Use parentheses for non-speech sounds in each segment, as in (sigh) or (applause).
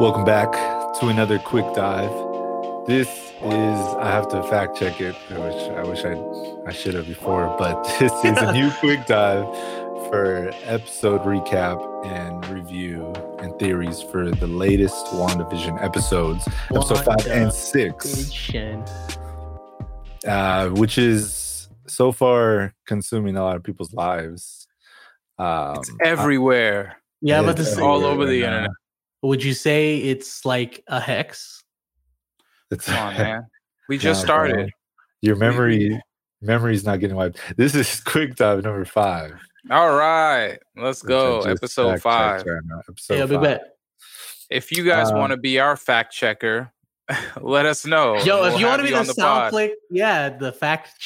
Welcome back to another quick dive. This is I have to fact check it. I wish I wish I I should have before, but (laughs) this is a new (laughs) quick dive for episode recap and review and theories for the latest WandaVision episodes, episode five and six, uh, which is so far consuming a lot of people's lives. Um, it's everywhere. Yeah, but this is all over the internet. Would you say it's like a hex? It's Come on, man. We (laughs) just started. Bro. Your memory memory's not getting wiped. This is (laughs) quick dive number five. All right, let's go. Episode five. Right Episode yeah, five. Bet. If you guys um, want to be our fact checker, (laughs) let us know. Yo, we'll if you want to be the, the sound click, yeah, the fact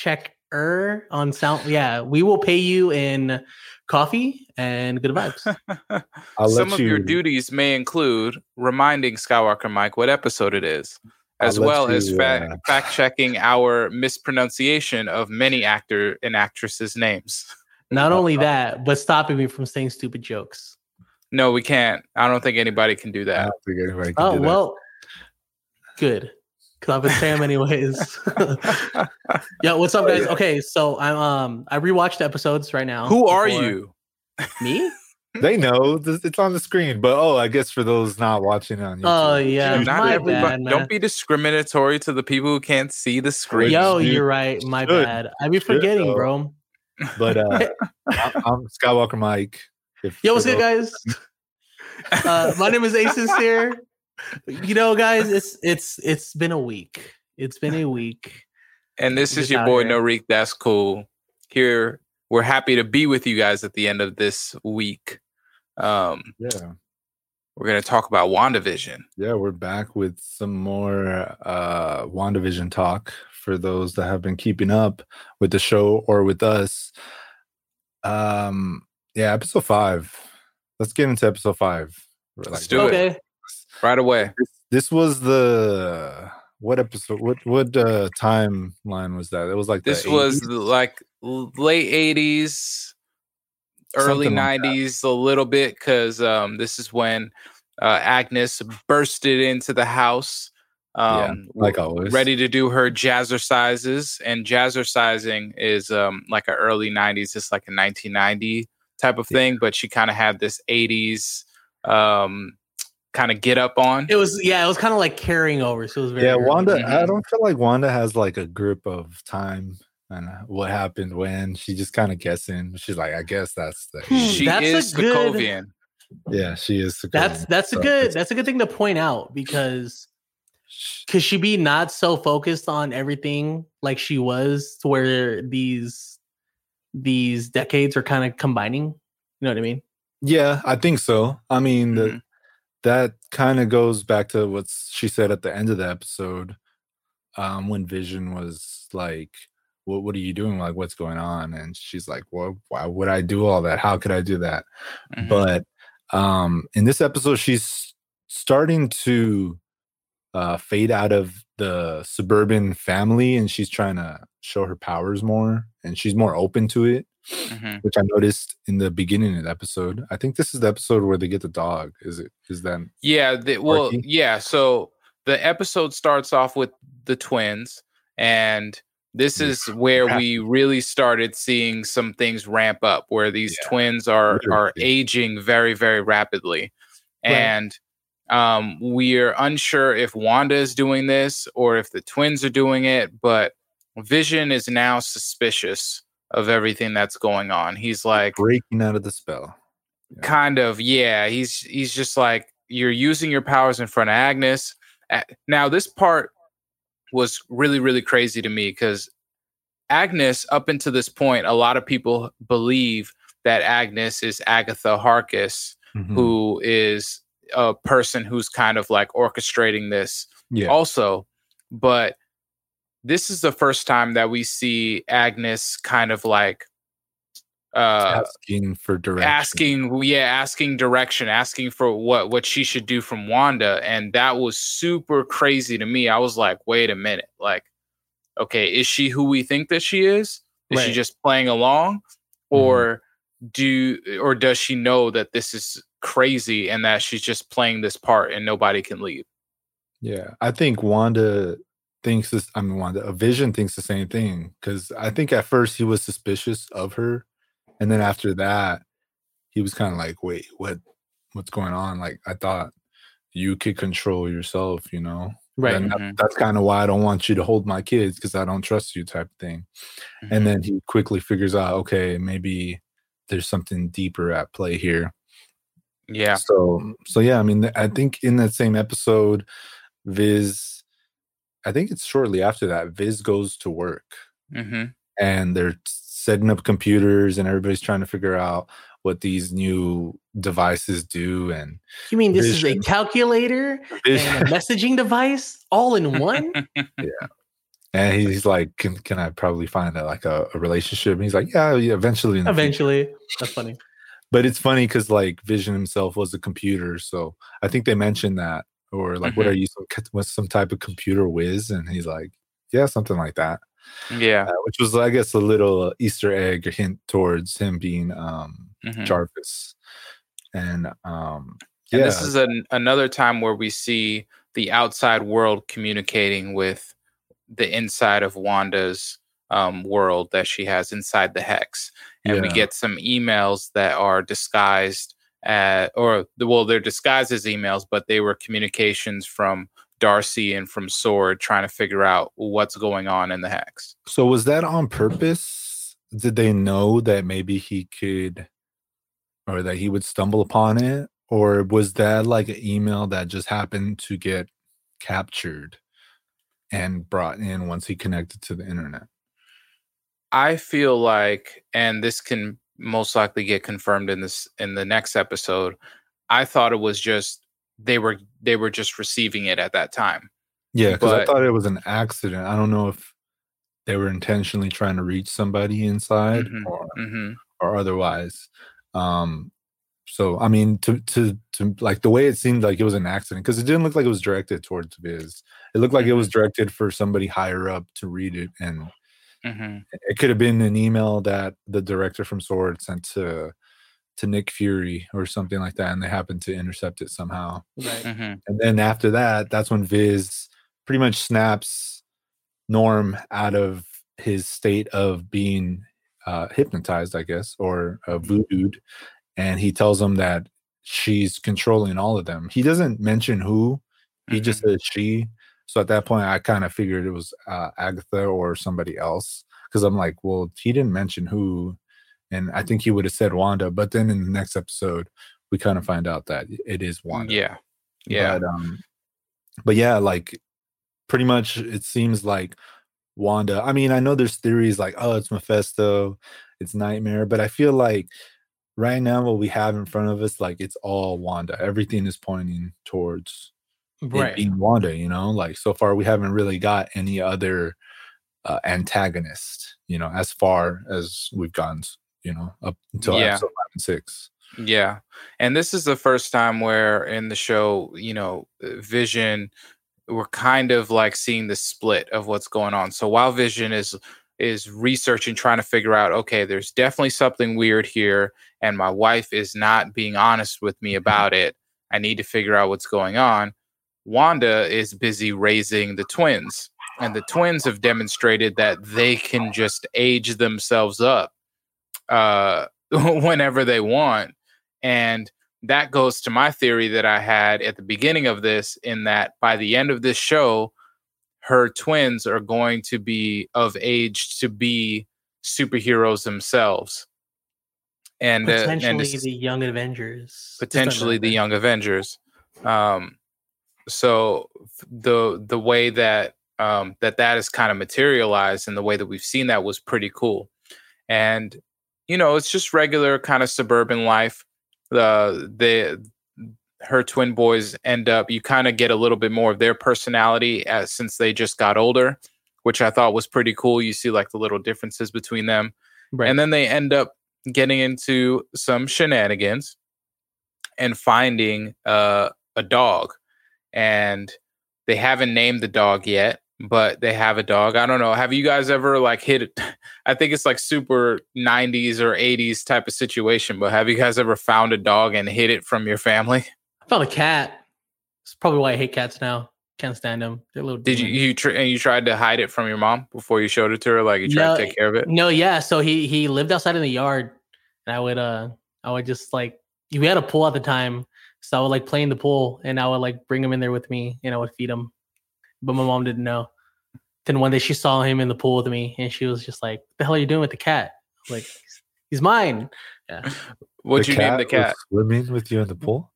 checker on sound, yeah, we will pay you in coffee and good vibes. (laughs) Some of you... your duties may include reminding Skywalker Mike what episode it is, as well you, as fa- uh... (laughs) fact checking our mispronunciation of many actor and actresses' names. Not uh, only uh, that, but stopping me from saying stupid jokes. No, we can't. I don't think anybody can do that. Can oh, do well, good. Cause I've been saying anyways. (laughs) yeah, what's up, guys? Okay, so I'm um I rewatched episodes right now. Who are you? Me? (laughs) they know it's on the screen, but oh, I guess for those not watching on YouTube. Oh yeah, not everybody. Bad, don't be discriminatory to the people who can't see the screen. Yo, you're right. My Good. bad. I be forgetting, Good, bro. But uh (laughs) I'm Skywalker Mike. Yo, what's good, guys? Uh, my name is Ace here you know, guys, it's it's it's been a week. It's been a (laughs) week. And this is your boy here. Norik. That's cool. Here, we're happy to be with you guys at the end of this week. Um, yeah, we're gonna talk about WandaVision. Yeah, we're back with some more uh WandaVision talk for those that have been keeping up with the show or with us. Um, yeah, episode five. Let's get into episode five. Let's do okay. it right away. This, this, was the what episode? What what uh, timeline was that? It was like this was like late eighties, early nineties, like a little bit because um, this is when uh, Agnes bursted into the house. Um, yeah, like always, ready to do her jazzercises, and jazzercising is um, like an early '90s, it's like a 1990 type of thing, yeah. but she kind of had this '80s um kind of get up on. It was yeah, it was kind of like carrying over. So it was very yeah. Wanda, mm-hmm. I don't feel like Wanda has like a grip of time and what happened when. She just kind of guessing. She's like, I guess that's the. Hmm, she that's is a good, Sokovian. Yeah, she is. Sokovian. That's that's so a good that's a good thing to point out because could she be not so focused on everything like she was to where these these decades are kind of combining? You know what I mean? Yeah, I think so. I mean, mm-hmm. the that kind of goes back to what she said at the end of the episode um, when Vision was like, what, what are you doing? Like, what's going on? And she's like, well, why would I do all that? How could I do that? Mm-hmm. But um, in this episode, she's starting to uh, fade out of the suburban family and she's trying to show her powers more and she's more open to it mm-hmm. which I noticed in the beginning of the episode. I think this is the episode where they get the dog. Is it? Is that? Yeah. The, well, yeah. So the episode starts off with the twins, and this is where (laughs) we really started seeing some things ramp up, where these yeah. twins are are aging very, very rapidly, right. and um, we're unsure if Wanda is doing this or if the twins are doing it, but Vision is now suspicious of everything that's going on. He's like breaking out of the spell. Yeah. Kind of, yeah. He's he's just like you're using your powers in front of Agnes. Now this part was really really crazy to me because Agnes, up until this point, a lot of people believe that Agnes is Agatha Harkness, mm-hmm. who is a person who's kind of like orchestrating this yeah. also. But this is the first time that we see Agnes kind of like uh asking for direction asking yeah asking direction asking for what what she should do from wanda and that was super crazy to me i was like wait a minute like okay is she who we think that she is is right. she just playing along mm-hmm. or mm-hmm. do or does she know that this is crazy and that she's just playing this part and nobody can leave. Yeah, I think Wanda thinks this. I mean, Wanda, a Vision thinks the same thing because I think at first he was suspicious of her, and then after that, he was kind of like, "Wait, what? What's going on?" Like I thought you could control yourself, you know. Right. That- Mhm. that's kind of why I don't want you to hold my kids because I don't trust you, type of thing. Mm-hmm. And then he quickly figures out, okay, maybe there's something deeper at play here. Yeah. So, so yeah, I mean, I think in that same episode, Viz, I think it's shortly after that, Viz goes to work hmm and they're setting up computers and everybody's trying to figure out what these new devices do and You mean this is a calculator Viz- and a (laughs) messaging device all in one? (laughs) Yeah. And he's like can, can i probably find a, like a, a relationship and he's like yeah, yeah eventually in the future." Eventually. That's funny. but it's funny because like vision himself was a computer so i think they mentioned that or like what Mhm. are you some, some type of computer whiz and he's like yeah something like that yeah. uh, which was i guess a little easter egg hint towards him being um Mhm. jarvis and um And yeah this is an, another time where we see the outside world communicating with the inside of Wanda's um, world that she has inside the hex. And we get some emails that are disguised at, or well, they're disguised as emails, but they were communications from Darcy and from Sword trying to figure out what's going on in the hex. So was that on purpose? Did they know that maybe he could or that he would stumble upon it? Or was that like an email that just happened to get captured and brought in once he connected to the internet? I feel like, and this can most likely get confirmed in this in the next episode. I thought it was just they were they were just receiving it at that time. Yeah, because I thought it was an accident. I don't know if they were intentionally trying to reach somebody inside Mhm, or hmm or otherwise. Um, so I mean, to to to like the way it seemed like it was an accident because it didn't look like it was directed towards Viz. It looked like it was directed for somebody higher up to read it, and hmm it could have been an email that the director from Sword sent to to Nick Fury or something like that, and they happened to intercept it somehow. Right. hmm And then after that, that's when Viz pretty much snaps Norm out of his state of being uh, hypnotized, I guess, or uh, voodooed. And he tells him that she's controlling all of them. He doesn't mention who, he just says she. So at that point, I kind of figured it was uh, Agatha or somebody else. Because I'm like, well, he didn't mention who. And I think he would have said Wanda. But then in the next episode, we kind of find out that it is Wanda. Yeah, yeah, But, um, but yeah, like pretty much it seems like Wanda. I mean, I know there's theories like, oh, it's Mephisto, it's Nightmare, but I feel like right now what we have in front of us, like it's all Wanda. Everything is pointing towards Right. being Wanda, you know, like so far we haven't really got any other uh, antagonist, you know, as far as we've gone, you know, up until Yeah. episode five and six. yeah. And this is the first time where in the show, you know, uh, Vision, we're kind of like seeing the split of what's going on. So while Vision is is researching, trying to figure out, okay, there's definitely something weird here, and my wife is not being honest with me about it. I need to figure out what's going on. Wanda is busy raising the twins, and the twins have demonstrated that they can just age themselves up uh, (laughs) whenever they want. And that goes to my theory that I had at the beginning of this, in that by the end of this show, her twins are going to be of age to be superheroes themselves. And, uh, and Potentially the Young Avengers. Potentially the young avengers um so the the way that um that that is kind of materialized and the way that we've seen that was pretty cool and you know it's just regular kind of suburban life the the her twin boys end up you kind of get a little bit more of their personality as since they just got older which i thought was pretty cool you see like the little differences between them Right. and then they end up getting into some shenanigans and finding uh, a dog. And they haven't named the dog yet. but they have a dog. I don't know. Have you guys ever like hit it? (laughs) I think it's like super 90s or 80s type of situation, but have you guys ever found a dog and hid it from your family? I found a cat. It's probably why I hate cats now. Can't stand them. They're little. Did you you tr- and you tried to hide it from your mom before you showed it to her? Like you tried No, to take care of it? No, yeah. So he he lived outside in the yard, and I would uh I would just like we had a pool at the time, so I would like play in the pool, and I would like bring him in there with me, and I would feed him, but my mom didn't know. Then one day she saw him in the pool with me, and she was just like, "The hell are you doing with the cat?" Like, "He's mine." Yeah. (laughs) What'd The you name the was cat? Swimming with you in the pool?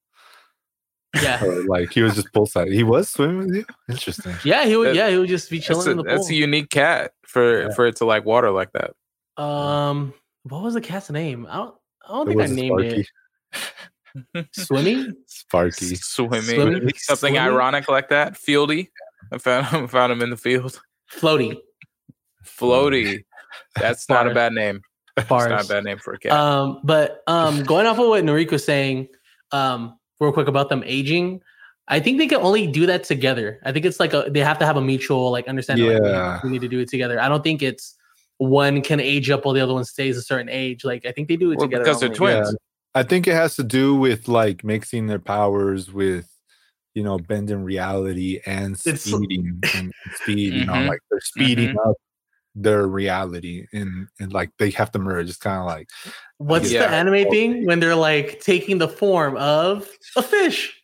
Yeah, (laughs) Or like he was just poolside. He was swimming with you? Interesting. yeah. He would. That- Yeah, he would just be That's chilling a, in the that's a unique cat for Yeah. for it to like water like that. um, what was the cat's name? I don't. I don't It think I named Sparky. it. (laughs) Swimmy. Sparky. Swimming, Swimming? something Swimming? ironic like that. Fieldy, I found (laughs) him found him in the field. Floaty. Floaty, that's not a bad name. (laughs) It's not a bad name for a cat. Um, but um, going off of what Noriko was saying, um, real quick about them aging, I think they can only do that together. I think it's like a they have to have a mutual like understanding. like, we- Yeah. we need to do it together. I don't think it's one can age up while the other one stays a certain age. Like I think they do it Well, together because they're only. twins. I think it has to do with like mixing their powers with, you know, bending reality and It's- speeding and speed. You know, Mhm. like they're speeding up their reality and and like they have to merge. It's kind of like What's Yeah. the anime thing when they're like taking the form of a fish?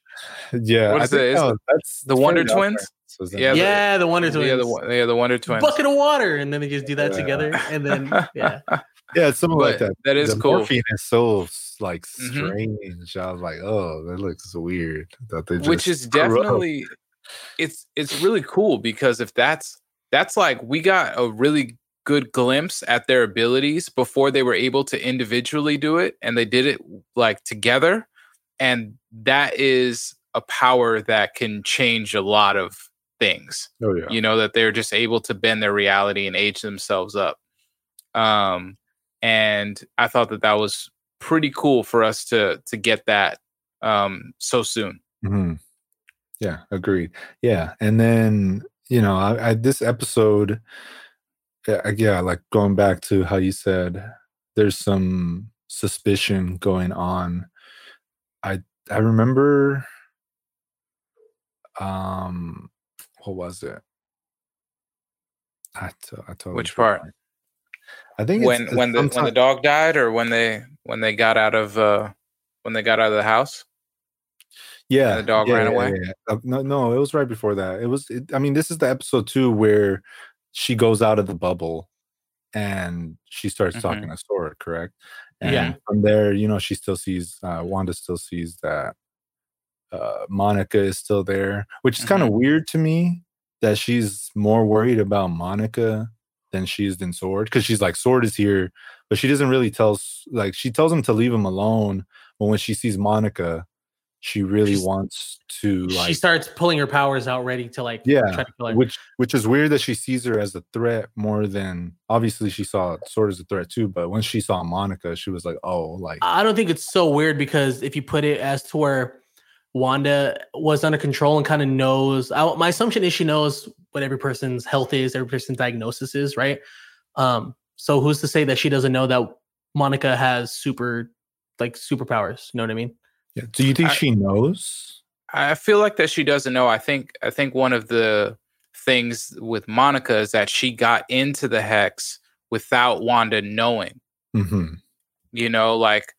yeah. What I is it? think, Is no, that's the Wonder Twins? Friends, wasn't Yeah, the- yeah, the Wonder Twins. Yeah, the yeah, the Wonder Twins. Bucket of water, and then they just do that Yeah. together, and then (laughs) yeah, yeah, it's something like that. that is the cool. Morphine is so like Mhm. strange. I was like, oh, that looks weird. That they which is definitely it's it's really cool because if that's that's like we got a really good glimpse at their abilities before they were able to individually do it and they did it like together and that is a power that can change a lot of things Oh yeah. you know that they're just able to bend their reality and age themselves up um and i thought that that was pretty cool for us to to get that um so soon hmm Yeah, agreed. Yeah, and then you know, I, I this episode, yeah, yeah, like going back to how you said, there's some suspicion going on. I I remember, um, what was it? I, t- I totally Which part? I think it's- when it's when the when the dog died or when they when they got out of uh when they got out of the house yeah the dog yeah, ran yeah, away? yeah. Uh, no no it was right before that it was it, i mean this is the episode two where she goes out of the bubble and she starts Mhm. talking to sword correct and Yeah. from there you know she still sees uh wanda still sees that uh monica is still there which is kind of weird to me that she's more worried about monica than she is than sword because she's like sword is here but she doesn't really tell like she tells him to leave him alone but when she sees monica she really She's- wants to like she starts pulling her powers out, ready to like Yeah, try to kill her. which which is weird that she sees her as a threat more than obviously she saw sword as a threat too but when she saw monica she was like oh like I don't think it's so weird because if you put it as to where Wanda was under control and kind of knows, I, my assumption is she knows what every person's health is, every person's diagnosis is, right? Um, so who's to say that she doesn't know that Monica has super, like superpowers? You know what I mean? yeah. do you think I- she knows I feel like that she doesn't know. I think I think one of the things with Monica is that she got into the hex without Wanda knowing. hmm You know, like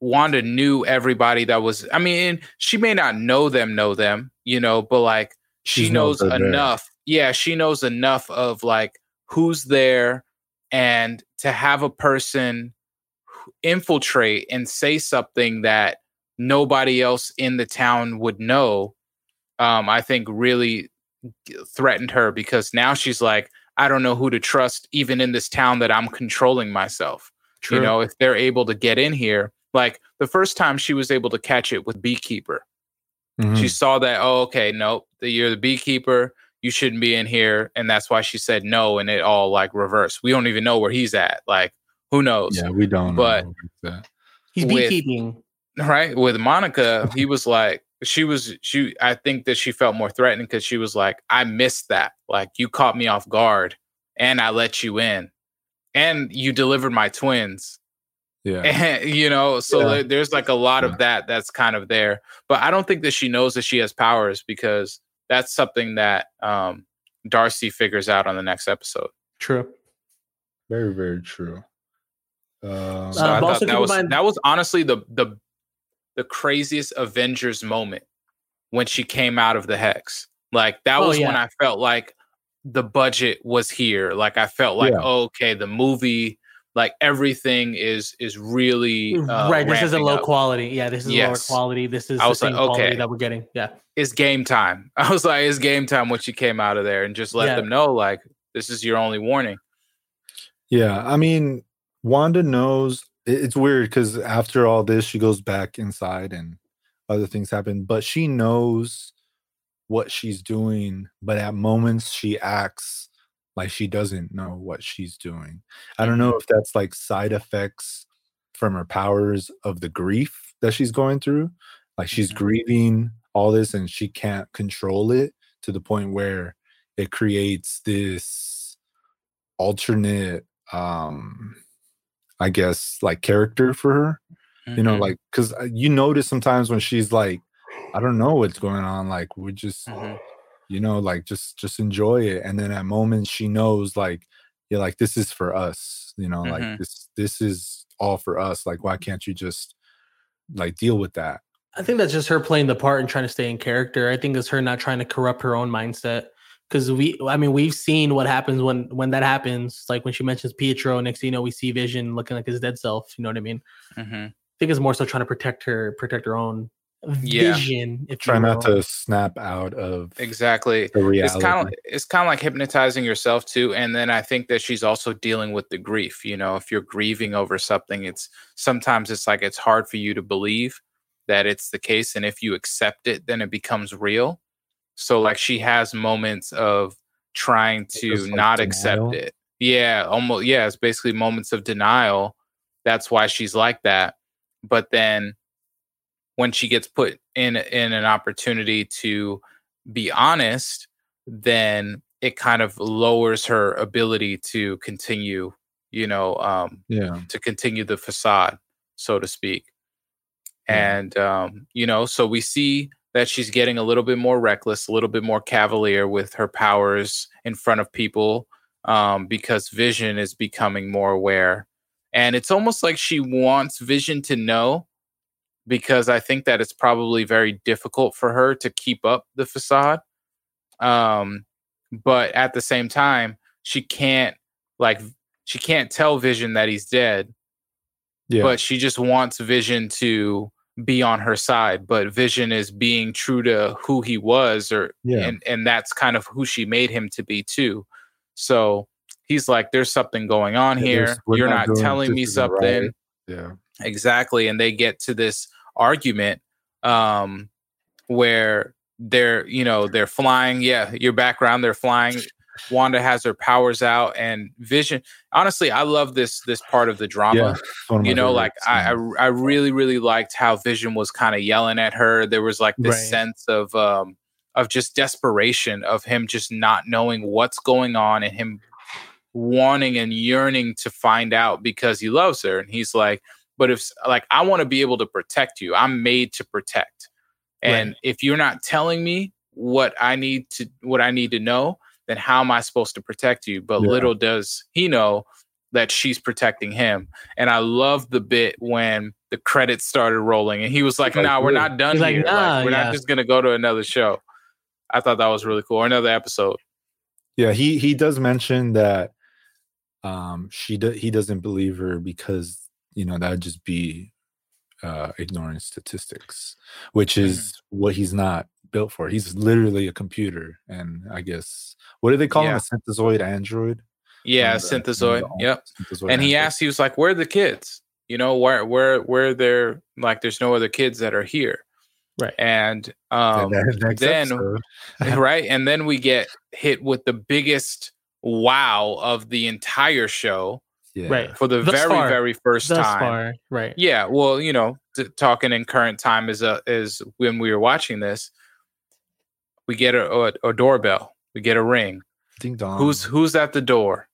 Wanda knew everybody that was I mean, she may not know them know them, you know, but like she She knows knows they're there. enough. Yeah, she knows enough of like who's there and to have a person infiltrate and say something that nobody else in the town would know um i think really threatened her because now she's like i don't know who to trust even in this town that i'm controlling myself you know if they're able to get in here like the first time she was able to catch it with beekeeper Mhm. she saw that oh okay nope that you're the beekeeper you shouldn't be in here and that's why she said no and it all like reversed we don't even know where he's at like who knows yeah we don't but- know that. He's with- beekeeping. right with monica (laughs) he was like she was she I think that she felt more threatened because she was like, I missed that. Like you caught me off guard and I let you in. And you delivered my twins. Yeah. And, you know, so Yeah. there- there's like a lot Yeah. of that that's kind of there. But I don't think that she knows that she has powers because that's something that um Darcy figures out on the next episode. True. Very, very true. Um, So Uh, I thought that was mind- that was honestly the the the craziest Avengers moment when she came out of the hex. Like that Oh, was when. I felt like the budget was here. Like I felt like, Yeah. oh, okay, the movie, like everything is is really uh, right. This is a low up. quality. Yeah, this is lower quality. This is I the was like, same quality okay. that we're getting. Yeah. It's game time. (laughs) I was like, it's game time when she came out of there and just let Yeah. them know, like, this is your only warning. Yeah, I mean, Wanda knows it's weird because after all this, she goes back inside and other things happen, but she knows what she's doing. But at moments, she acts like she doesn't know what she's doing. I don't know if that's like side effects from her powers of the grief that she's going through. Like she's Mhm. grieving all this and she can't control it to the point where it creates this alternate um i guess like character for her you know Mhm. like because you notice sometimes when she's like i don't know what's going on like we're just Mhm. You know like just just enjoy it and then at moments she knows like you're like this is for us you know Mhm. like this this is all for us like why can't you just like deal with that I think that's just her playing the part and trying to stay in character. I think it's her not trying to corrupt her own mindset. Because we, I mean, we've seen what happens when when that happens. Like when she mentions Pietro, next thing you know, we see Vision looking like his dead self. You know what I mean? Mhm. I think it's more so trying to protect her, protect her own Yeah. vision. If try you not to snap out of Exactly. the reality it's kind of it's kind of like hypnotizing yourself too and then i think that she's also dealing with the grief you know if you're grieving over something it's sometimes it's like it's hard for you to believe that it's the case and if you accept it then it becomes real so like she has moments of trying to like, not accept it yeah almost yeah it's basically moments of denial that's why she's like that but then when she gets put in in an opportunity to be honest then it kind of lowers her ability to continue you know um yeah. to continue the facade so to speak. Yeah. and um you know so we see that she's getting a little bit more reckless a little bit more cavalier with her powers in front of people um because vision is becoming more aware. And it's almost like she wants vision to know because i think that it's probably very difficult for her to keep up the facade um but at the same time she can't like she can't tell vision that he's dead yeah. but she just wants vision to be on her side but vision is being true to who he was or Yeah. and and that's kind of who she made him to be too. So he's like there's something going on Yeah, here. you're not not telling me isn't right. something. Yeah exactly and they get to this argument um where they're you know they're flying yeah your background they're flying wanda has her powers out and vision honestly i love this this part of the drama yeah of you know like I. I i really really liked how vision was kind of yelling at her there was like this Right. sense of um of just desperation of him just not knowing what's going on and him wanting and yearning to find out because he loves her and he's like but if like i want to be able to protect you i'm made to protect. And Right. if you're not telling me what i need to what i need to know then how am i supposed to protect you? But Yeah. little does he know that she's protecting him. And i love the bit when the credits started rolling and he was like Like, nah we're not done He's like, here. Like, "Nah, we're yeah." not just gonna go to another show. I thought that was really cool. Or another episode. Yeah he he does mention that um she do, he doesn't believe her because you know that would just be uh ignoring statistics which is what he's not built for. He's literally a computer and i guess what do they call Yeah. him a synthezoid android? Yeah the- synthezoid the yep. synthezoid and he asked he was like where are the kids? You know where where where they're like there's no other kids that are here. Right. and um then- (laughs) right and then we get hit with the biggest wow of the entire show yeah Right. for the Thus very far. very first Thus time far, right? yeah well you know t- talking in current time is a is when we were watching this. We get a, a, a doorbell. We get a ring. Ding dong. Who's who's at the door?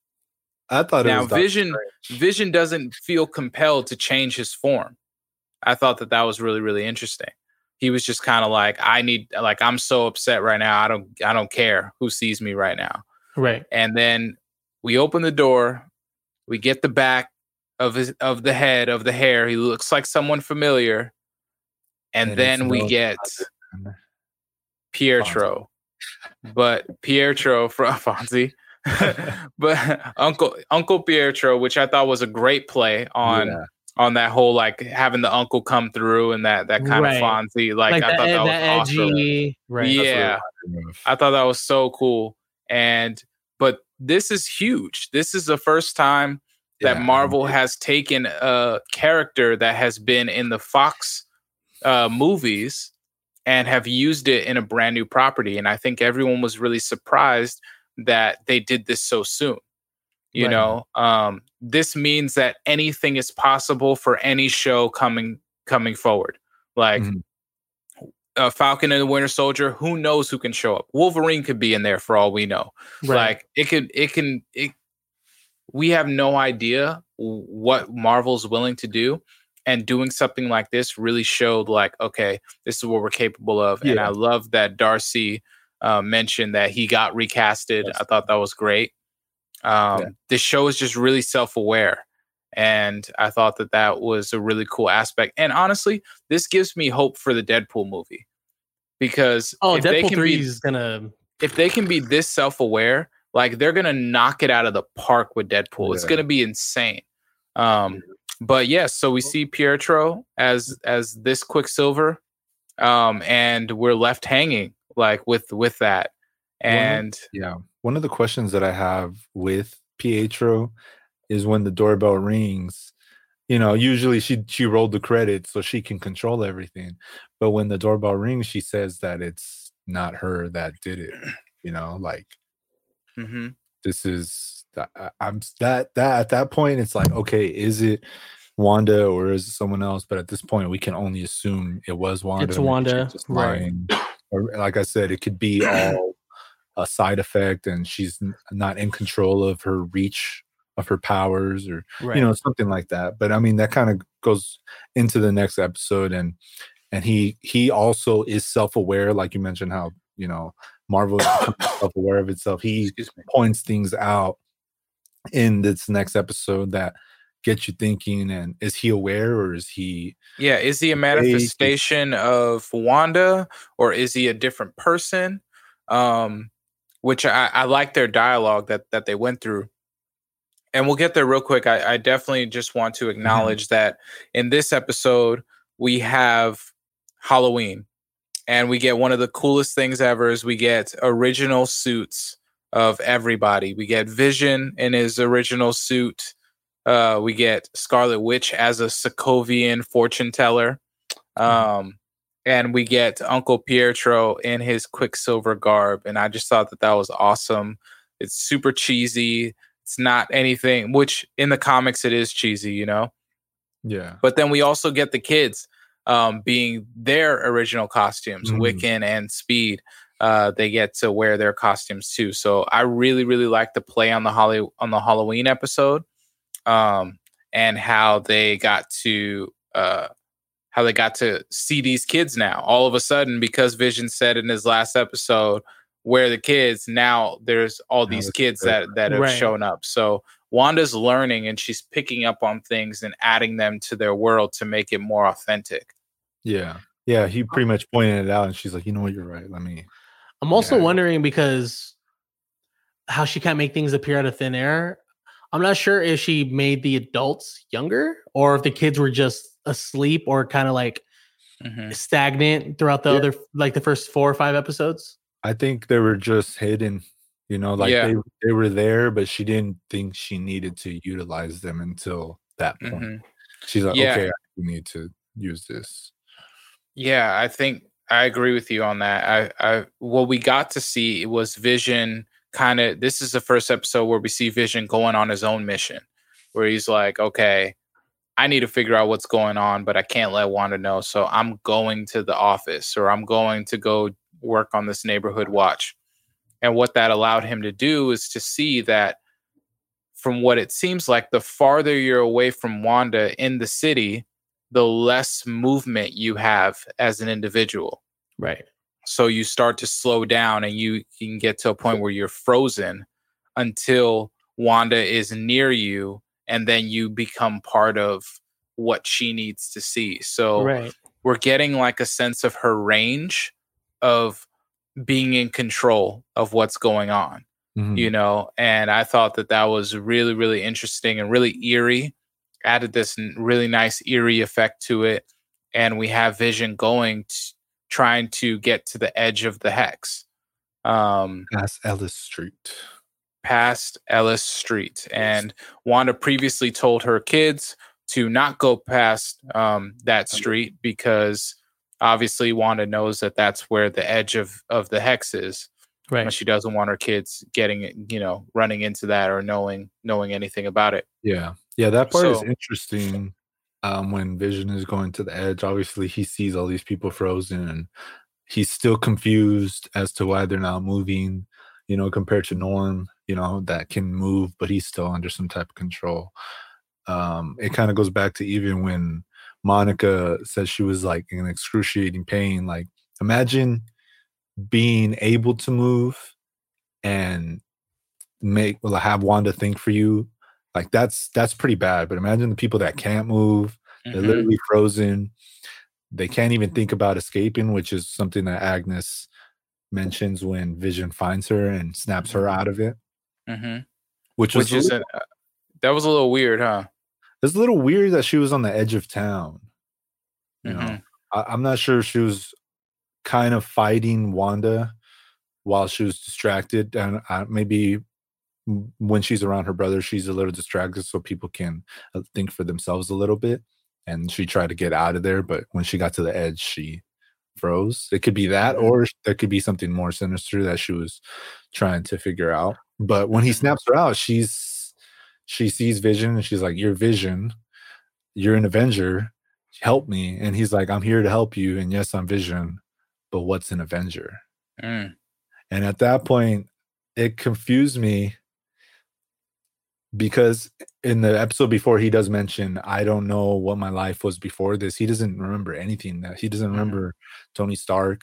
I thought it now was Vision Vision doesn't feel compelled to change his form. I thought that that was really really interesting. He was just kind of like I need like I'm so upset right now. I don't I don't care who sees me right now. Right. And then we open the door. We get the back of his of the head of the hair. He looks like someone familiar. And, And then we no get Fonzie. Pietro. But Pietro from (laughs) Fonzie. (laughs) but Uncle Uncle Pietro, which I thought was a great play on Yeah. on that whole like having the uncle come through and that that kind Right. of Fonzie. Like, Like, I that, thought that, that was awesome. Right. Yeah. That's what it reminded me of. I thought that was so cool. And but this is huge. This is the first time that Yeah, Marvel has taken a character that has been in the Fox uh, movies and have used it in a brand new property. And I think everyone was really surprised that they did this so soon. You Right. know, um, this means that anything is possible for any show coming coming forward. Like Mhm. Uh, Falcon and the Winter Soldier, who knows who can show up? Wolverine could be in there for all we know. Right. Like it could, it can, it. We have no idea what Marvel's willing to do, and doing something like this really showed, like, okay, this is what we're capable of. And I love that Darcy uh, mentioned that he got recasted. Yes. I thought that was great. Um, Yeah. This show is just really self-aware, and I thought that that was a really cool aspect. And honestly, this gives me hope for the Deadpool movie because oh, if they Deadpool can three be is gonna. if they can be this self-aware, like they're gonna knock it out of the park with Deadpool. It's gonna be insane. Um, but yes, so we see Pietro as as this Quicksilver, um, and we're left hanging like with with that. One And Yeah. One of the questions that I have with Pietro is when the doorbell rings, you know, usually she she rolled the credits so she can control everything. But when the doorbell rings, she says that it's not her that did it. (clears throat) You know, like mhm. this is I- I'm that that at that point it's like, okay, is it Wanda or is it someone else? But at this point, we can only assume it was Wanda. It's Wanda, right. lying. Or like I said, it could be all (clears throat) a side effect, and she's not in control of her reach of her powers, or Right. you know something like that. But I mean, that kind of goes into the next episode, and and he he also is self aware, like you mentioned, how you know Marvel is (coughs) self aware of itself. He points things out in this next episode that get you thinking and is he aware or is he Yeah, is he a manifestation of Wanda or is he a different person? Um, which I, I like their dialogue that that they went through. And we'll get there real quick. I, I definitely just want to acknowledge that in this episode we have Halloween, and we get one of the coolest things ever. Is we get original suits of everybody. We get Vision in his original suit. Uh, we get Scarlet Witch as a Sokovian fortune teller. Um, and we get Uncle Pietro in his Quicksilver garb. And I just thought that that was awesome. It's super cheesy. It's not anything, which in the comics it is cheesy, you know? yeah But then we also get the kids um, being their original costumes, Mhm. Wiccan and Speed. Uh, they get to wear their costumes too. So I really, really like the play on the Holly on the Halloween episode, um, and how they got to uh, how they got to see these kids now. All of a sudden, because Vision said in his last episode, "Where the kids?" Now there's all these it's kids there. that that have Right. shown up. So Wanda's learning and she's picking up on things and adding them to their world to make it more authentic. yeah yeah he pretty much pointed it out and she's like you know what you're right let me I'm also Yeah. wondering because how she can't make things appear out of thin air. I'm not sure if she made the adults younger or if the kids were just asleep or kind of like Mhm. stagnant throughout the Yeah. other like the first four or five episodes. I think they were just hidden you know like Yeah. they, they were there but she didn't think she needed to utilize them until that point Mhm. she's like Yeah. okay I need to use this Yeah, I think I agree with you on that. I, I what we got to see was Vision kind of this is the first episode where we see Vision going on his own mission, where he's like, okay, I need to figure out what's going on, but I can't let Wanda know. So I'm going to the office or I'm going to go work on this neighborhood watch. And what that allowed him to do is to see that from what it seems like, the farther you're away from Wanda in the city, the less movement you have as an individual. Right. So you start to slow down and you can get to a point where you're frozen until Wanda is near you and then you become part of what she needs to see. So right. we're getting like a sense of her range of being in control of what's going on. Mm-hmm. You know, and I thought that that was really, really interesting and really eerie. Added this really nice eerie effect to it, and we have Vision going t- trying to get to the edge of the hex. Um, past Ellis Street. Past Ellis Street, and Wanda previously told her kids to not go past um, that street because obviously Wanda knows that that's where the edge of of the hex is. Right. She doesn't want her kids getting you know running into that or knowing knowing anything about it. Yeah, yeah, that part so, is interesting. Um, when Vision is going to the edge, obviously he sees all these people frozen, and he's still confused as to why they're not moving. You know, compared to Norm, you know that can move, but he's still under some type of control. Um, it kind of goes back to even when Monica said she was like in excruciating pain. Like, imagine being able to move and make well have Wanda think for you. Like that's that's pretty bad. But imagine the people that can't move, mm-hmm. they're literally frozen. They can't even think about escaping, which is something that Agnes mentions when Vision finds her and snaps her mm-hmm. out of it. Mm-hmm. Which, which is a, that was a little weird, huh? It's a little weird that she was on the edge of town. You mm-hmm. know, I, am not sure if she was kind of fighting Wanda while she was distracted, and uh, maybe when she's around her brother, she's a little distracted, so people can uh, think for themselves a little bit. And she tried to get out of there, but when she got to the edge, she froze. It could be that, mm-hmm. or there could be something more sinister that she was trying to figure out. But when he mm-hmm. snaps her out, she's she sees Vision and she's like, "You're Vision. You're an Avenger. Help me." And he's like, "I'm here to help you." And yes, I'm Vision, but what's an Avenger? Mm. And at that point, it confused me because in the episode before he does mention i don't know what my life was before this he doesn't remember anything that he doesn't mm-hmm. remember tony stark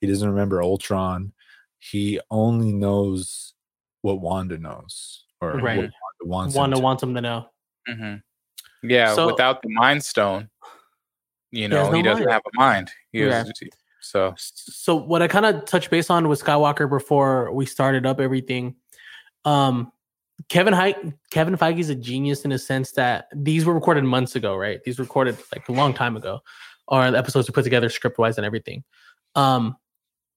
he doesn't remember ultron he only knows what wanda knows or right wants Wanda wants him to know. Mm-hmm. Yeah, so, without the Mind Stone, you know, he, no he doesn't mind. have a mind. He yeah. Has, so, so what I kind of touched base on with Skywalker before we started up everything. Um, Kevin He- Kevin Feige is a genius in a sense that these were recorded months ago, right? These were recorded like a long time ago, or the episodes we put together script wise and everything. Um,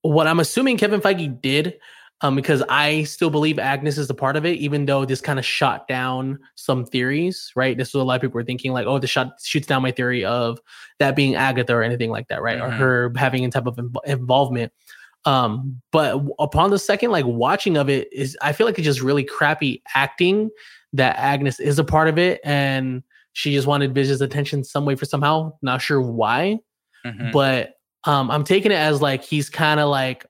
what I'm assuming Kevin Feige did um, because I still believe Agnes is a part of it, even though this kind of shot down some theories, right? This is what a lot of people were thinking, like, oh, this shot shoots down my theory of that being Agatha or anything like that, right? Mm-hmm. Or her having any type of involvement. Um, but upon the second like watching of it is I feel like it's just really crappy acting that Agnes is a part of it and she just wanted Vision's attention some way for somehow. Not sure why. Mm-hmm. But um I'm taking it as like he's kind of like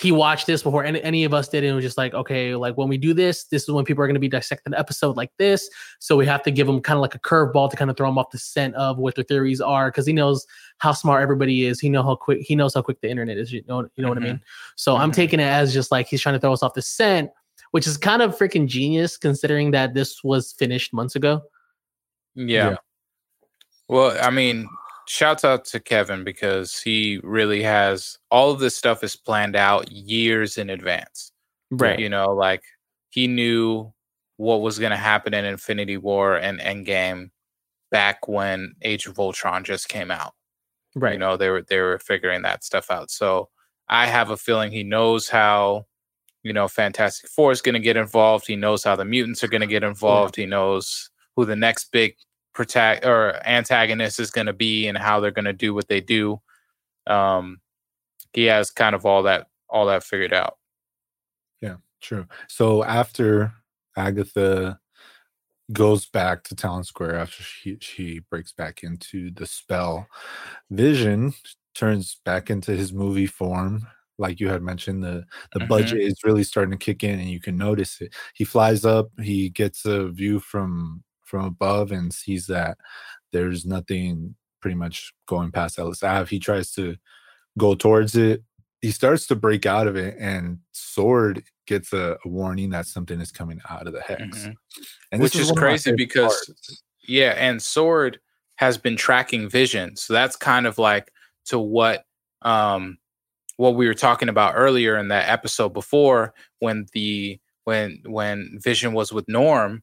he watched this before any, any of us did and was just like okay like when we do this this is when people are going to be dissecting an episode like this so we have to give him kind of like a curveball to kind of throw him off the scent of what their theories are because he knows how smart everybody is he know how quick he knows how quick the internet is you know you know mm-hmm. what i mean so mm-hmm. i'm taking it as just like he's trying to throw us off the scent which is kind of freaking genius considering that this was finished months ago yeah. yeah. well i mean shouts out to Kevin because he really has all of this stuff is planned out years in advance. Right. You know, like he knew what was going to happen in Infinity War and Endgame back when Age of Ultron just came out. Right. You know, they were they were figuring that stuff out. So I have a feeling he knows how, you know, Fantastic Four is going to get involved. He knows how the mutants are going to get involved. Yeah. He knows who the next big protect or antagonist is going to be and how they're going to do what they do. Um, he has kind of all that all that figured out. Yeah, true. So after Agatha goes back to Town Square after she she breaks back into the spell. Vision turns back into his movie form. Like you had mentioned, the the Mhm. budget is really starting to kick in, and you can notice it. He flies up. He gets a view from from above and sees that there's nothing pretty much going past Ellis Ave. He tries to go towards it. He starts to break out of it, and Sword gets a, a warning that something is coming out of the hex. Mhm. And Which is my crazy because- parts. Yeah, and Sword has been tracking Vision. So that's kind of like to what um what we were talking about earlier in that episode before when the when when Vision was with Norm,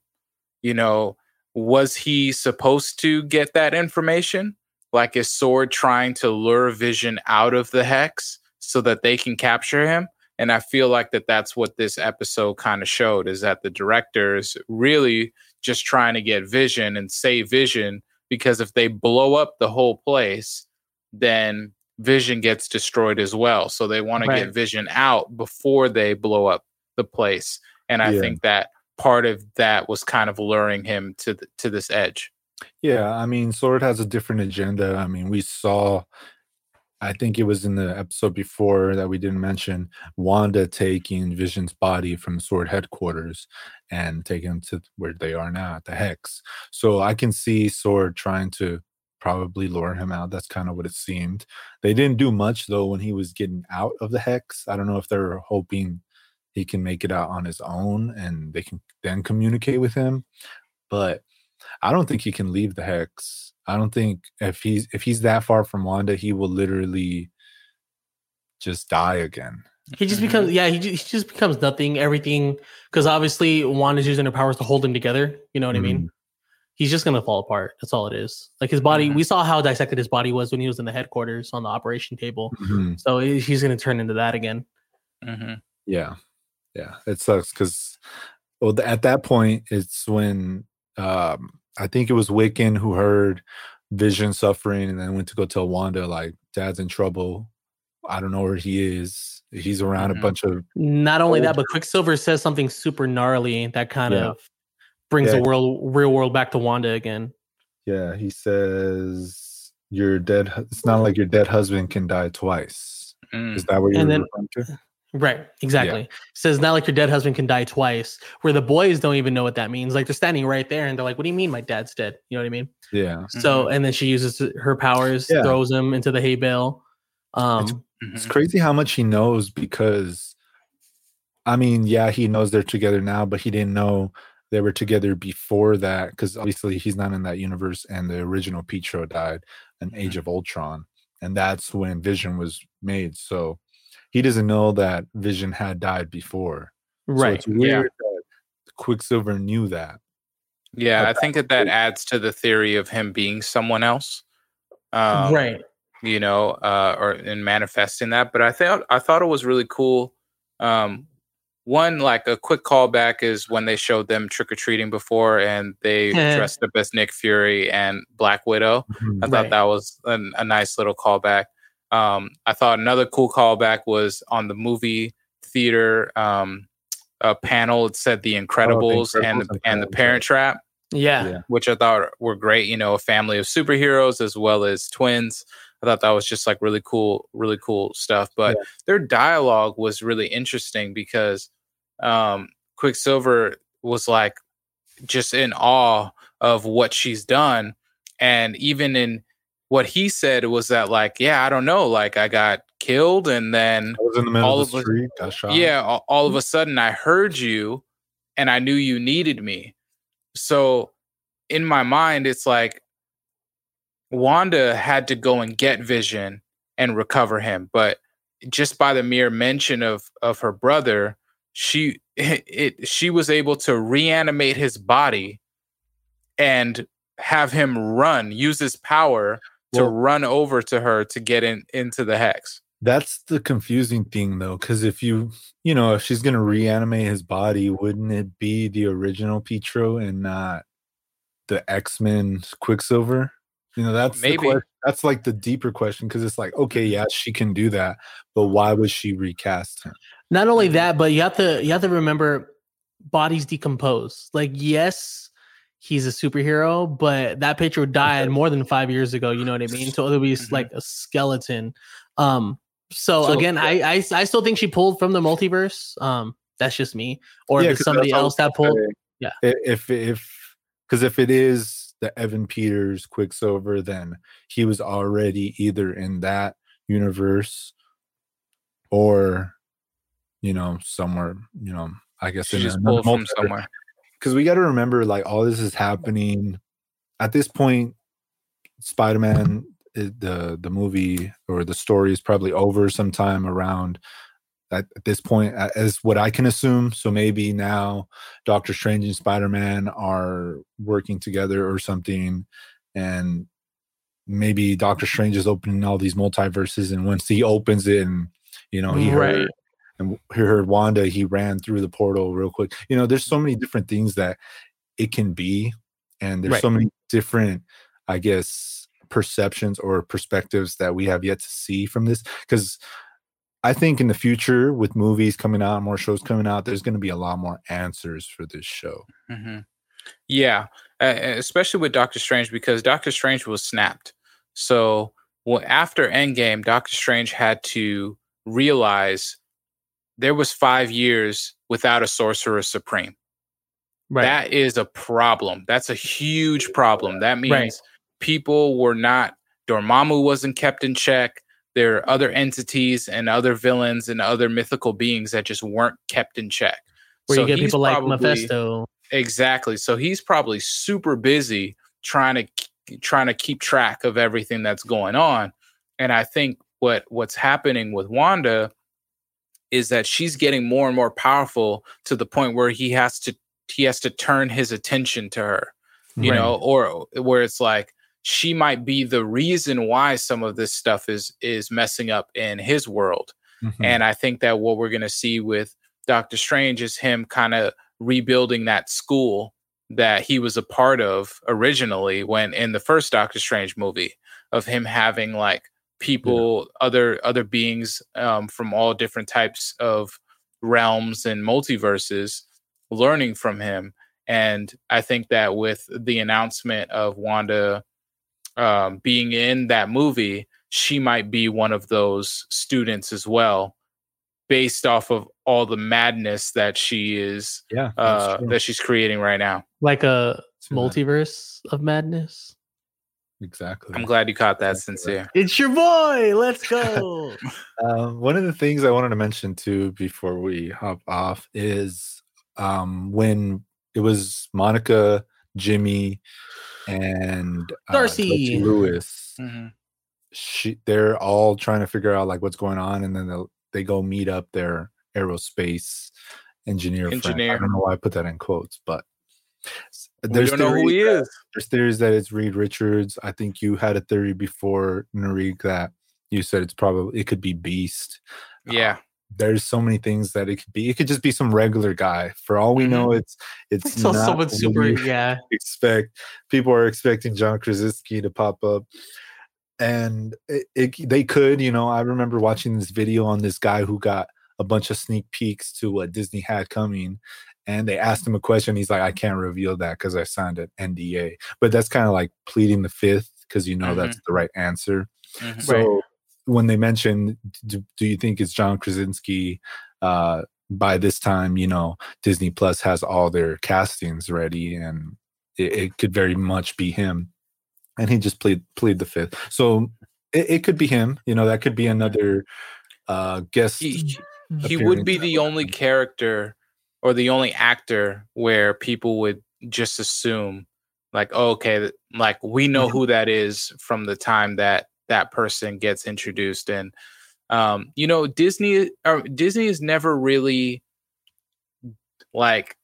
you know, was he supposed to get that information? Like is Sword trying to lure Vision out of the hex so that they can capture him? And I feel like that that's what this episode kind of showed is that the directors really just trying to get vision and save vision because if they blow up the whole place then vision gets destroyed as well so they want to get vision out before they blow up the place and i Yeah. think that part of that was kind of luring him to th- to this edge Yeah, I mean, Sword has a different agenda. I mean, we saw, I think it was in the episode before that we didn't mention, Wanda taking Vision's body from Sword headquarters and taking him to where they are now at the Hex. So I can see Sword trying to probably lure him out. That's kind of what it seemed. They didn't do much though when he was getting out of the Hex. I don't know if they're hoping he can make it out on his own and they can then communicate with him. But I don't think he can leave the hex. I don't think if he's if he's that far from Wanda, he will literally just die again. He just Mhm. becomes yeah, he, ju- he just becomes nothing, everything because obviously Wanda's using her powers to hold him together. You know what I mean? He's just gonna fall apart. That's all it is. Like his body, Mhm. we saw how dissected his body was when he was in the headquarters on the operation table. Mhm. So he's gonna turn into that again. hmm Yeah, yeah, it sucks because well, at that point, it's when um, I think it was Wiccan who heard Vision suffering and then went to go tell Wanda like, "Dad's in trouble. I don't know where he is. He's around Mhm. a bunch of Not only that, but Quicksilver says something super gnarly that kind Yeah. of brings Yeah. the world real world back to Wanda again. yeah." He says, "Your dead. It's not like your dead husband can die twice." Mm. Is that what you're And then- referring to? Right, exactly. Says not like your dead husband can die twice, where the boys don't even know what that means. Like they're standing right there and they're like, What do you mean my dad's dead? You know what I mean? Yeah. So and then she uses her powers, Yeah. throws him into the hay bale. Um It's Mhm. crazy how much he knows because I mean, yeah, he knows they're together now, but he didn't know they were together before that because obviously he's not in that universe and the original Pietro died in Age of Ultron. And that's when Vision was made. So he doesn't know that Vision had died before. So right. it's weird that Quicksilver knew that. Yeah, I think that that adds to the theory of him being someone else. Um, right. You know, uh, or in manifesting that. But I thought I thought it was really cool. Um, one like a quick callback is when they showed them trick or treating before, and they (laughs) Yeah. dressed up as Nick Fury and Black Widow. I thought Right. that was a, a nice little callback. Um, I thought another cool callback was on the movie theater um, uh, panel. It said The Incredibles, and Incredibles the, and and the Parent Parent Trap, Yeah. Yeah. which I thought were great. You know, a family of superheroes as well as twins. I thought that was just like really cool, really cool stuff. But their dialogue was really interesting because um, Quicksilver was like just in awe of what she's done. And even in what he said was that, like, yeah, I don't know, like I got killed and then I was in the All of the street, shot. yeah, all, all of a sudden I heard you and I knew you needed me. So in my mind, it's like Wanda had to go and get Vision and recover him, but just by the mere mention of of her brother, she (laughs) it she was able to reanimate his body and have him run, use his power to Well- run over to her to get in into the hex. That's the confusing thing though, because if you you know, if she's gonna reanimate his body, wouldn't it be the original Pietro and not the X-Men Quicksilver? You know, that's the Maybe. that's like the deeper question because it's like, okay, yeah, she can do that, but why would she recast him? Not only mm-hmm. that, but you have to you have to remember bodies decompose. Like, yes, he's a superhero, but that Pietro died more than five years ago. You know what I mean? So it'll be mm-hmm. like a skeleton. Um, so, so again, I, I I still think she pulled from the multiverse. Um, that's just me. Or yeah, if somebody else that pulled. Yeah. If if because if it is the Evan Peters Quicksilver, then he was already either in that universe or you know somewhere you know I guess she in just pulled from somewhere because we got to remember like all this is happening at this point spider-man eh, the the movie or the story is probably over sometime around at, at this point as what i can assume so maybe now doctor strange and spider-man are working together or something and maybe doctor strange is opening all these multiverses and once he opens it and you know he right. heard and he heard Wanda, he ran through the portal real quick. You know, there's so many different things that it can be, and there's right. so many different, I guess, perceptions or perspectives that we have yet to see from this. Because I think in the future, with movies coming out, more shows coming out, there's going to be a lot more answers for this show. Mm-hmm. Yeah, uh, especially with Doctor Strange because Doctor Strange was snapped. So well, after Endgame, Doctor Strange had to realize there was five years without a sorcerer supreme. Right. That is a problem. That's a huge problem. That means right. people were not Dormammu wasn't kept in check. There are other entities and other villains and other mythical beings that just weren't kept in check. Where so you get people probably, like Mephisto. Exactly. So he's probably super busy trying to trying to keep track of everything that's going on. And I think what what's happening with Wanda is that she's getting more and more powerful to the point where he has to he has to turn his attention to her you right. know or where it's like she might be the reason why some of this stuff is is messing up in his world mm-hmm. and i think that what we're going to see with doctor strange is him kind of rebuilding that school that he was a part of originally when in the first doctor strange movie of him having like people, yeah. other other beings um, from all different types of realms and multiverses, learning from him. And I think that with the announcement of Wanda um, being in that movie, she might be one of those students as well, based off of all the madness that she is, yeah, uh, that she's creating right now. Like a multiverse of madness. Exactly. I'm glad you caught that, sincere. It's your boy. Let's (laughs) go. um, one of the things I wanted to mention too before we hop off is um, when it was Monica, Jimmy, and uh, Darcy Lewis. Mm-hmm. She, they're all trying to figure out like what's going on, and then they they go meet up their aerospace engineer. Engineer. Friend. I don't know why I put that in quotes, but there's we don't know who he that, is. There's theories that it's Reed Richards. I think you had a theory before, Narik, that you said it's probably it could be Beast. Yeah. Uh, there's so many things that it could be. It could just be some regular guy. For all we mm-hmm. know, it's it's so not someone super. Yeah. (laughs) Expect people are expecting John Krasinski to pop up, and it, it, they could. You know, I remember watching this video on this guy who got a bunch of sneak peeks to what Disney had coming, and they asked him a question. He's like, I can't reveal that because I signed an NDA. But that's kind of like pleading the fifth because you know mm-hmm. that's the right answer. Mm-hmm. So right. when they mentioned, do, do, you think it's John Krasinski? Uh, by this time, you know, Disney Plus has all their castings ready, and it, it could very much be him. And he just plead plead the fifth. So it, it could be him. You know, that could be another uh guest. He, he would be the only character or the only actor where people would just assume like oh, okay like we know who that is from the time that that person gets introduced and um you know disney or disney is never really like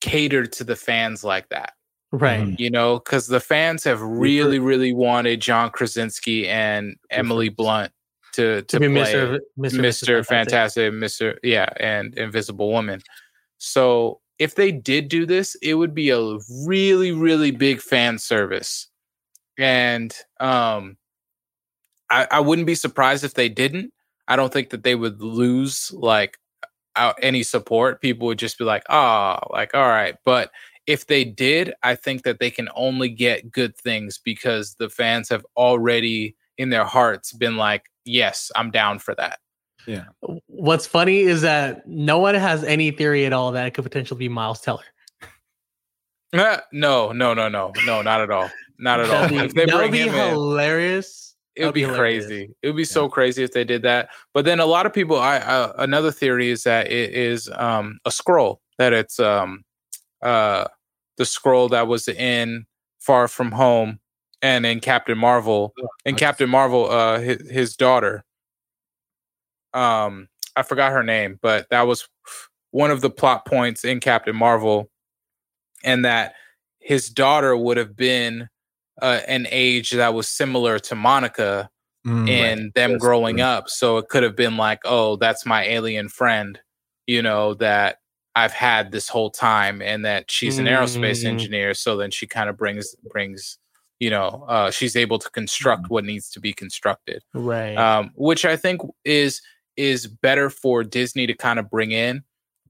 catered to the fans like that right. You know because the fans have really really wanted john krasinski and emily blunt to to, to play Mr. Mr. Mr. Fantastic, Mr. Yeah, and Invisible Woman. So if they did do this, it would be a really really big fan service, and um, I, I wouldn't be surprised if they didn't. I don't think that they would lose like out any support. People would just be like, oh, like all right. But if they did, I think that they can only get good things because the fans have already in their hearts been like, yes, I'm down for that. Yeah. What's funny is that no one has any theory at all that it could potentially be Miles Teller. no, no, no, no, no, not at all. Not at all. That'd be, If they bring be him in, hilarious. it would be, be crazy. It would be so crazy if they did that. But then a lot of people, I uh, another theory is that it is um, a Skrull. That it's um, uh, the Skrull that was in Far From Home and in Captain Marvel. In Captain Marvel, uh, his, his daughter. Um, I forgot her name, but that was one of the plot points in Captain Marvel, and that his daughter would have been uh, an age that was similar to Monica Mm, and them Yes, growing right. up. So it could have been like, oh, that's my alien friend, you know, that I've had this whole time, and that she's an aerospace Mm. engineer. So then she kind of brings brings, you know, uh, she's able to construct what needs to be constructed Right. um, which I think is is better for Disney to kind of bring in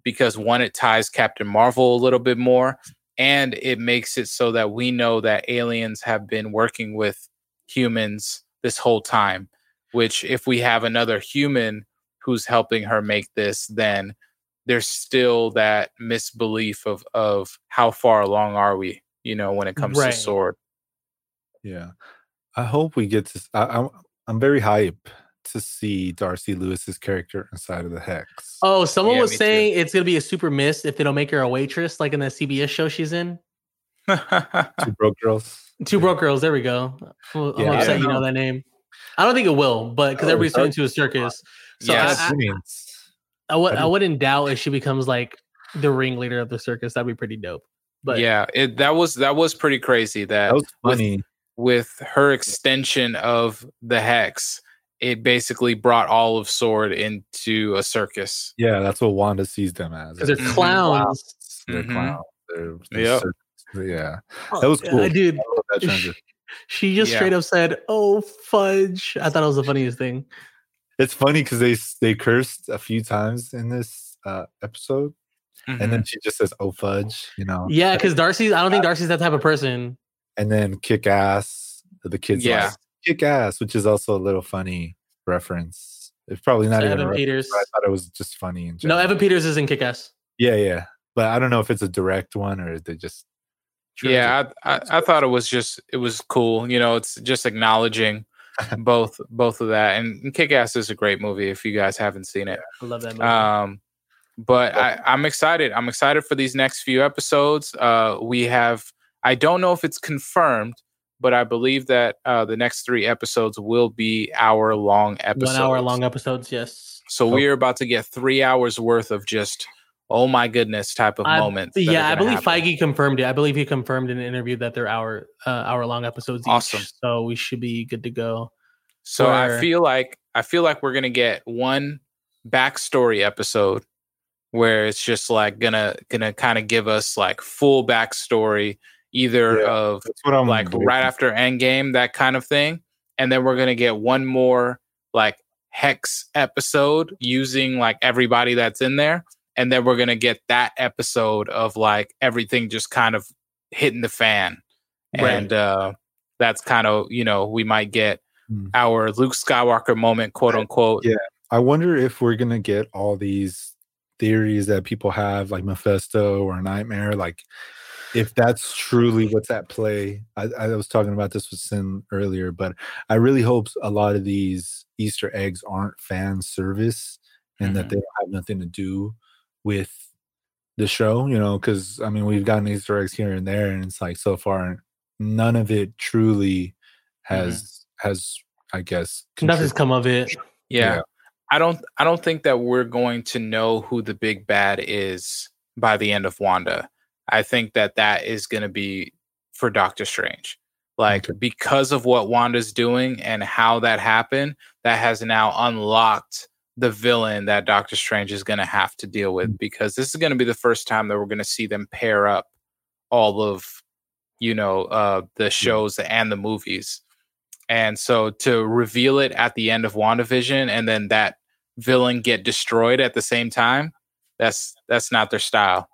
because one, it ties Captain Marvel a little bit more, and it makes it so that we know that aliens have been working with humans this whole time. Which, if we have another human who's helping her make this, then there's still that misbelief of of how far along are we, you know, when it comes Right. to sword. Yeah. I hope we get to. s- I, am I'm very hype to see Darcy Lewis's character inside of the Hex. oh, someone yeah, was me too. saying it's gonna be a super miss if they don't make her a waitress, like in the CBS show she's in. (laughs) Two broke girls. Two broke girls. There we go. I'm Yeah, upset don't you know know. that name. I don't think it will, but because Oh, everybody's turning Darcy- to a circus. So Yes. I, I, I, would, I I don't- wouldn't doubt if she becomes like the ringleader of the circus. That'd be pretty dope. But yeah, it that was that was pretty crazy. That, That was funny. with her extension of the hex, it basically brought all of Sword into a circus. Yeah, that's what Wanda sees them as. they're Mhm. clowns. They're Mhm. clowns. They're, they're Yep. circus- Yeah, that was Uh, cool. dude. That. She just Yeah. straight up said, "Oh fudge!" I thought it was the funniest thing. It's funny because they they cursed a few times in this uh, episode, Mhm. and then she just says "oh fudge," you know. Yeah, because Darcy, I don't think Darcy's that type of person. And then kick ass. The kids, Yeah. like, kick ass, which is also a little funny reference. It's probably not So even. Evan Peters. I thought it was just funny in No. Evan Peters is in Kick Ass. Yeah, yeah, but I don't know if it's a direct one or they just. yeah, I, I, I thought it was just it was cool. You know, it's just acknowledging (laughs) both both of that. And, and Kick Ass is a great movie if you guys haven't seen it. I love that movie. Um, but I, I'm excited. I'm excited for these next few episodes. Uh, we have. I don't know if it's confirmed, but I believe that uh, the next three episodes will be hour long episodes. One hour long episodes. Yes. So we are about to get three hours worth of just oh my goodness type of I- moments. yeah, I believe happen. Feige confirmed it. I believe he confirmed in an interview that they're hour uh, hour long episodes. Awesome. Each, so we should be good to go. So I feel like I feel like we're gonna get one backstory episode where it's just like gonna gonna kind of give us like full backstory either Yeah, of like waiting right after Endgame, that kind of thing. And then we're gonna get one more like hex episode using like everybody that's in there. And then we're gonna get that episode of like everything just kind of hitting the fan. Right. And uh that's kind of, you know, we might get Hmm. our Luke Skywalker moment, quote unquote. Yeah. I wonder if we're gonna get all these theories that people have, like Mephisto or Nightmare, like if that's truly what's at play. I, I was talking about this with Sin earlier, but I really hope a lot of these Easter eggs aren't fan service and that Mhm. they have nothing to do with the show, you know, because I mean we've gotten Easter eggs here and there, and it's like so far none of it truly has has I guess Nothing's come of it. Yeah. Yeah. I don't I don't think that we're going to know who the big bad is by the end of Wanda. I think that that is going to be for Doctor Strange. Like Okay. because of what Wanda's doing and how that happened, that has now unlocked the villain that Doctor Strange is going to have to deal with Mm. because this is going to be the first time that we're going to see them pair up all of you know uh the shows and the movies. And so to reveal it at the end of WandaVision and then that villain get destroyed at the same time, that's that's not their style.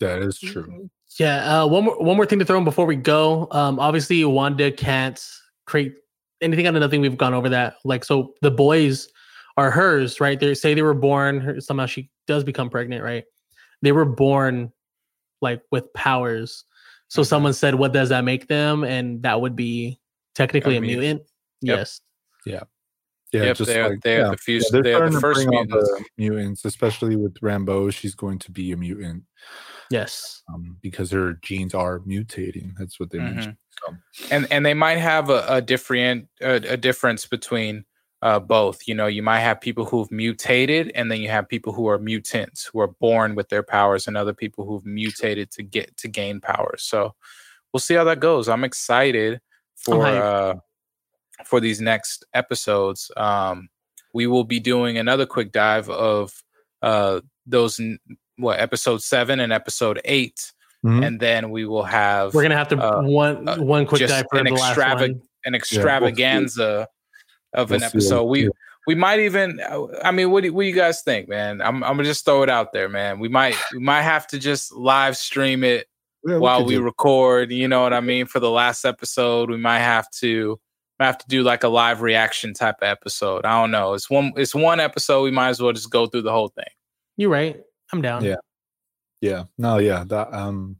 That is true. Yeah. Uh, one more one more thing to throw in before we go. Um, obviously, Wanda can't create anything out of nothing. We've gone over that. Like, so the boys are hers, right? They say they were born. Somehow she does become pregnant, right? They were born like with powers. So mm-hmm. someone said, "What does that make them?" And that would be technically a, a mutant. Yep. Yes. Yeah. Yeah, yep, just they're, like, they're yeah. the, fuse, yeah, they're, they're the first mutants. The mutants, especially with Rambeau. she's going to be a mutant. Yes, um, because her genes are mutating. That's what they mm-hmm. mentioned. So. And and they might have a, a different a, a, difference between uh, both. You know, you might have people who've mutated, and then you have people who are mutants who are born with their powers, and other people who've mutated to get to gain powers. So we'll see how that goes. I'm excited for uh, for these next episodes. Um, we will be doing another quick dive of uh, those what episode seven and episode 8 mm-hmm. and then we will have we're gonna have to uh, one uh, one quick dive for an the extravag- an extravaganza yeah, of an episode. We we might even. I mean, what do, what do you guys think, man? I'm I'm gonna just throw it out there, man. We might we might have to just live stream it yeah, while we, we record. You know what I mean? For the last episode, we might have to have to do like a live reaction type of episode. I don't know. It's one it's one episode. We might as well just go through the whole thing. You're right. I'm down. Yeah. Yeah. No, yeah. That um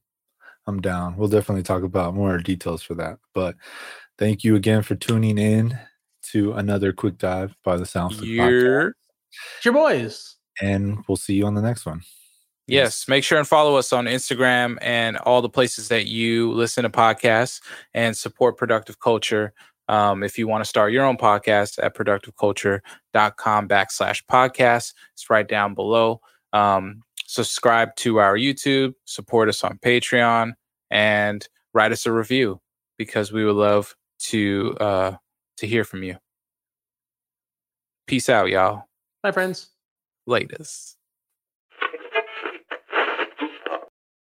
I'm down. We'll definitely talk about more details for that. But thank you again for tuning in to another quick dive by the Sound Your, your boys. And we'll see you on the next one. Yes, make sure and follow us on Instagram and all the places that you listen to podcasts and support productive culture. Um, if you want to start your own podcast at productiveculture.com backslash podcast, it's right down below. Um, subscribe to our YouTube, support us on Patreon, and write us a review because we would love to uh, to hear from you. Peace out, y'all. Bye, friends. Latest.